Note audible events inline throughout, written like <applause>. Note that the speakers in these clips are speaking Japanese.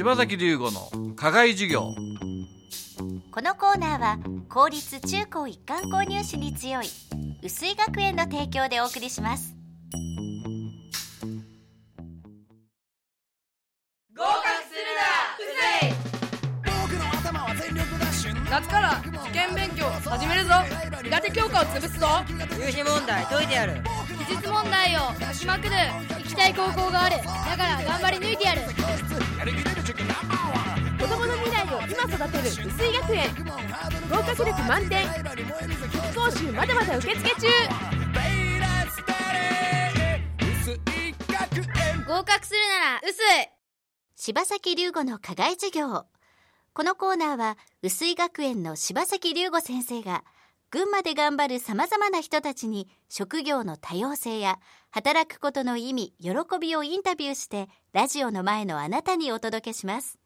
柴崎龍吾の課外授業。このコーナーは公立中高一貫購入士に強い薄井学園の提供でお送りします。合格するなうぜい。夏から受験勉強始めるぞ。苦手教科を潰すぞ。入試問題解いてやる。技術問題を解きまくる。行きたい高校がある。だから頑張り抜いてやる子供の未来を今育てる薄井学園。合格力満点。講習まだまだ受付中。合格するなら薄い。柴崎龍吾の課外授業。このコーナーは薄井学園の柴崎龍吾先生が群馬で頑張るさまざまな人たちに職業の多様性や働くことの意味喜びをインタビューしてラジオの前のあなたにお届けします。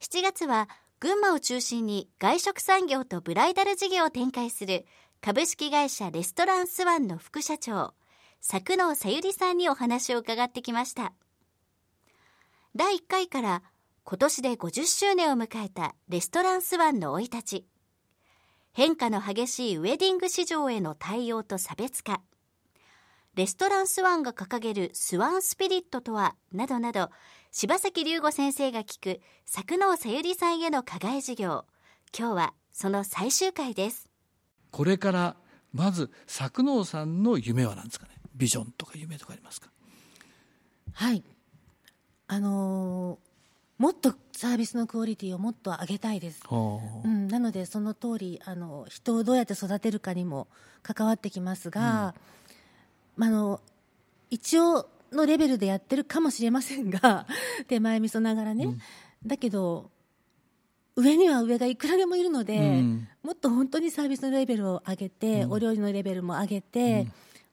7月は群馬を中心に外食産業とブライダル事業を展開する株式会社レストランスワンの副社長作能さゆりさんにお話を伺ってきました。第1回から今年で50周年を迎えたレストランスワンの生い立ち。変化の激しいウェディング市場への対応と差別化。レストランスワンが掲げるスワンスピリットとはなどなど柴崎龍吾先生が聞く作能さゆりさんへの課外授業。今日はその最終回です。これからまず作能さんの夢は何ですかね？ビジョンとか夢とかありますか？はい。あのーもっとサービスのクオリティをもっと上げたいです、う。ん、なのでその通りあの人をどうやって育てるかにも関わってきますが、うあの一応のレベルでやってるかもしれませんが <laughs> 手前味噌ながらね、うん、だけど上には上がいくらでもいるので、うん、もっと本当にサービスのレベルを上げて、お料理のレベルも上げて、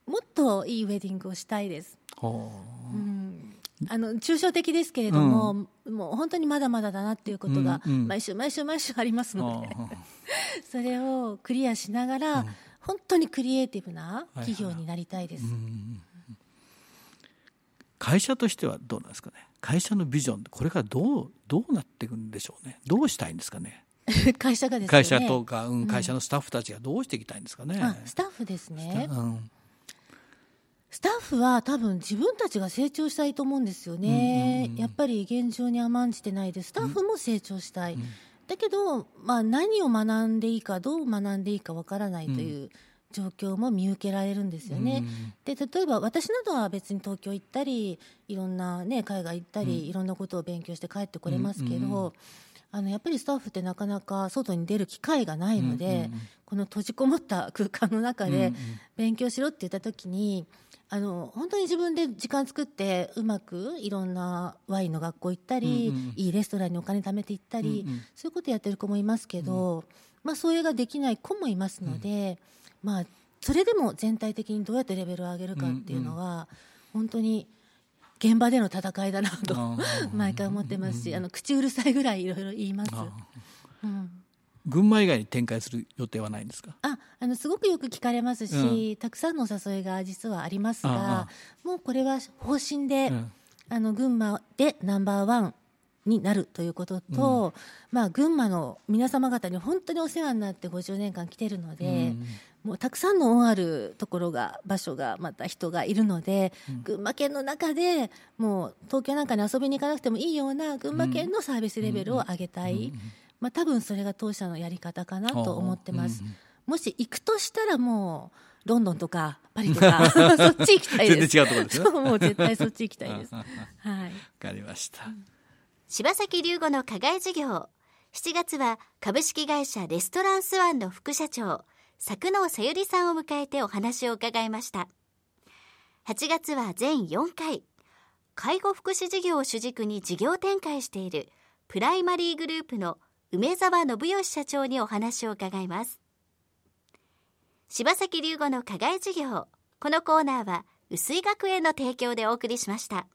もっといいウェディングをしたいです。うん。あの抽象的ですけれども、うん、もう本当にまだまだだなっていうことが、毎週毎週毎週ありますので、<laughs> それをクリアしながら、うん、本当にクリエイティブな企業になりたいです、はいはい会社としてはどうなんですかね？会社のビジョンこれからどうどうなっていくんでしょうね？どうしたいんですかね？<laughs> 会社がですね。会社とか、うん、会社のスタッフたちがどうしていきたいんですかね、スタッフですね、スタッフは多分自分たちが成長したいと思うんですよね、やっぱり現状に甘んじてないでスタッフも成長したい、うん、だけど、まあ、何を学んでいいかどう学んでいいかわからないという状況も見受けられるんですよね、うん、で例えば私などは別に東京行ったりいろんな、ね、海外行ったり、うん、いろんなことを勉強して帰ってこれますけど、あのやっぱりスタッフってなかなか外に出る機会がないので、この閉じこもった空間の中で勉強しろって言った時に、あの本当に自分で時間作ってうまくいろんなワインの学校行ったり、うんうん、いいレストランにお金貯めて行ったり、うんうん、そういうことやってる子もいますけど、うん、まあ、それができない子もいますので、うん、まあ、それでも全体的にどうやってレベルを上げるかっていうのは、うんうん、本当に現場での戦いだなと毎回思ってますしあの口うるさいぐらいいろいろ言います。うん群馬以外に展開する予定はないんですか？ああのすごくよく聞かれますし、うん、たくさんのお誘いが実はありますがもうこれは方針で、うん、あの群馬でナンバーワンになるということと、うん、まあ、群馬の皆様方に本当にお世話になって50年間来てるので、もうたくさんの恩あるところが場所がまた人がいるので、群馬県の中でもう東京なんかに遊びに行かなくてもいいような群馬県のサービスレベルを上げたい。まあ、多分それが当社のやり方かなと思ってます。うんうん、もし行くとしたらもうロンドンとかパリとか <laughs> そっち行きたいです。全然違うところですね。もう絶対そっち行きたいです。<laughs> はい。わかりました。柴崎龍吾の課外授業。7月は株式会社レストランスワンの副社長、作能さゆりさんを迎えてお話を伺いました。8月は全4回。介護福祉事業を主軸に事業展開しているプライマリーグループの梅沢信義社長にお話を伺います。柴崎龍吾の課外授業。このコーナーは薄井学園の提供でお送りしました。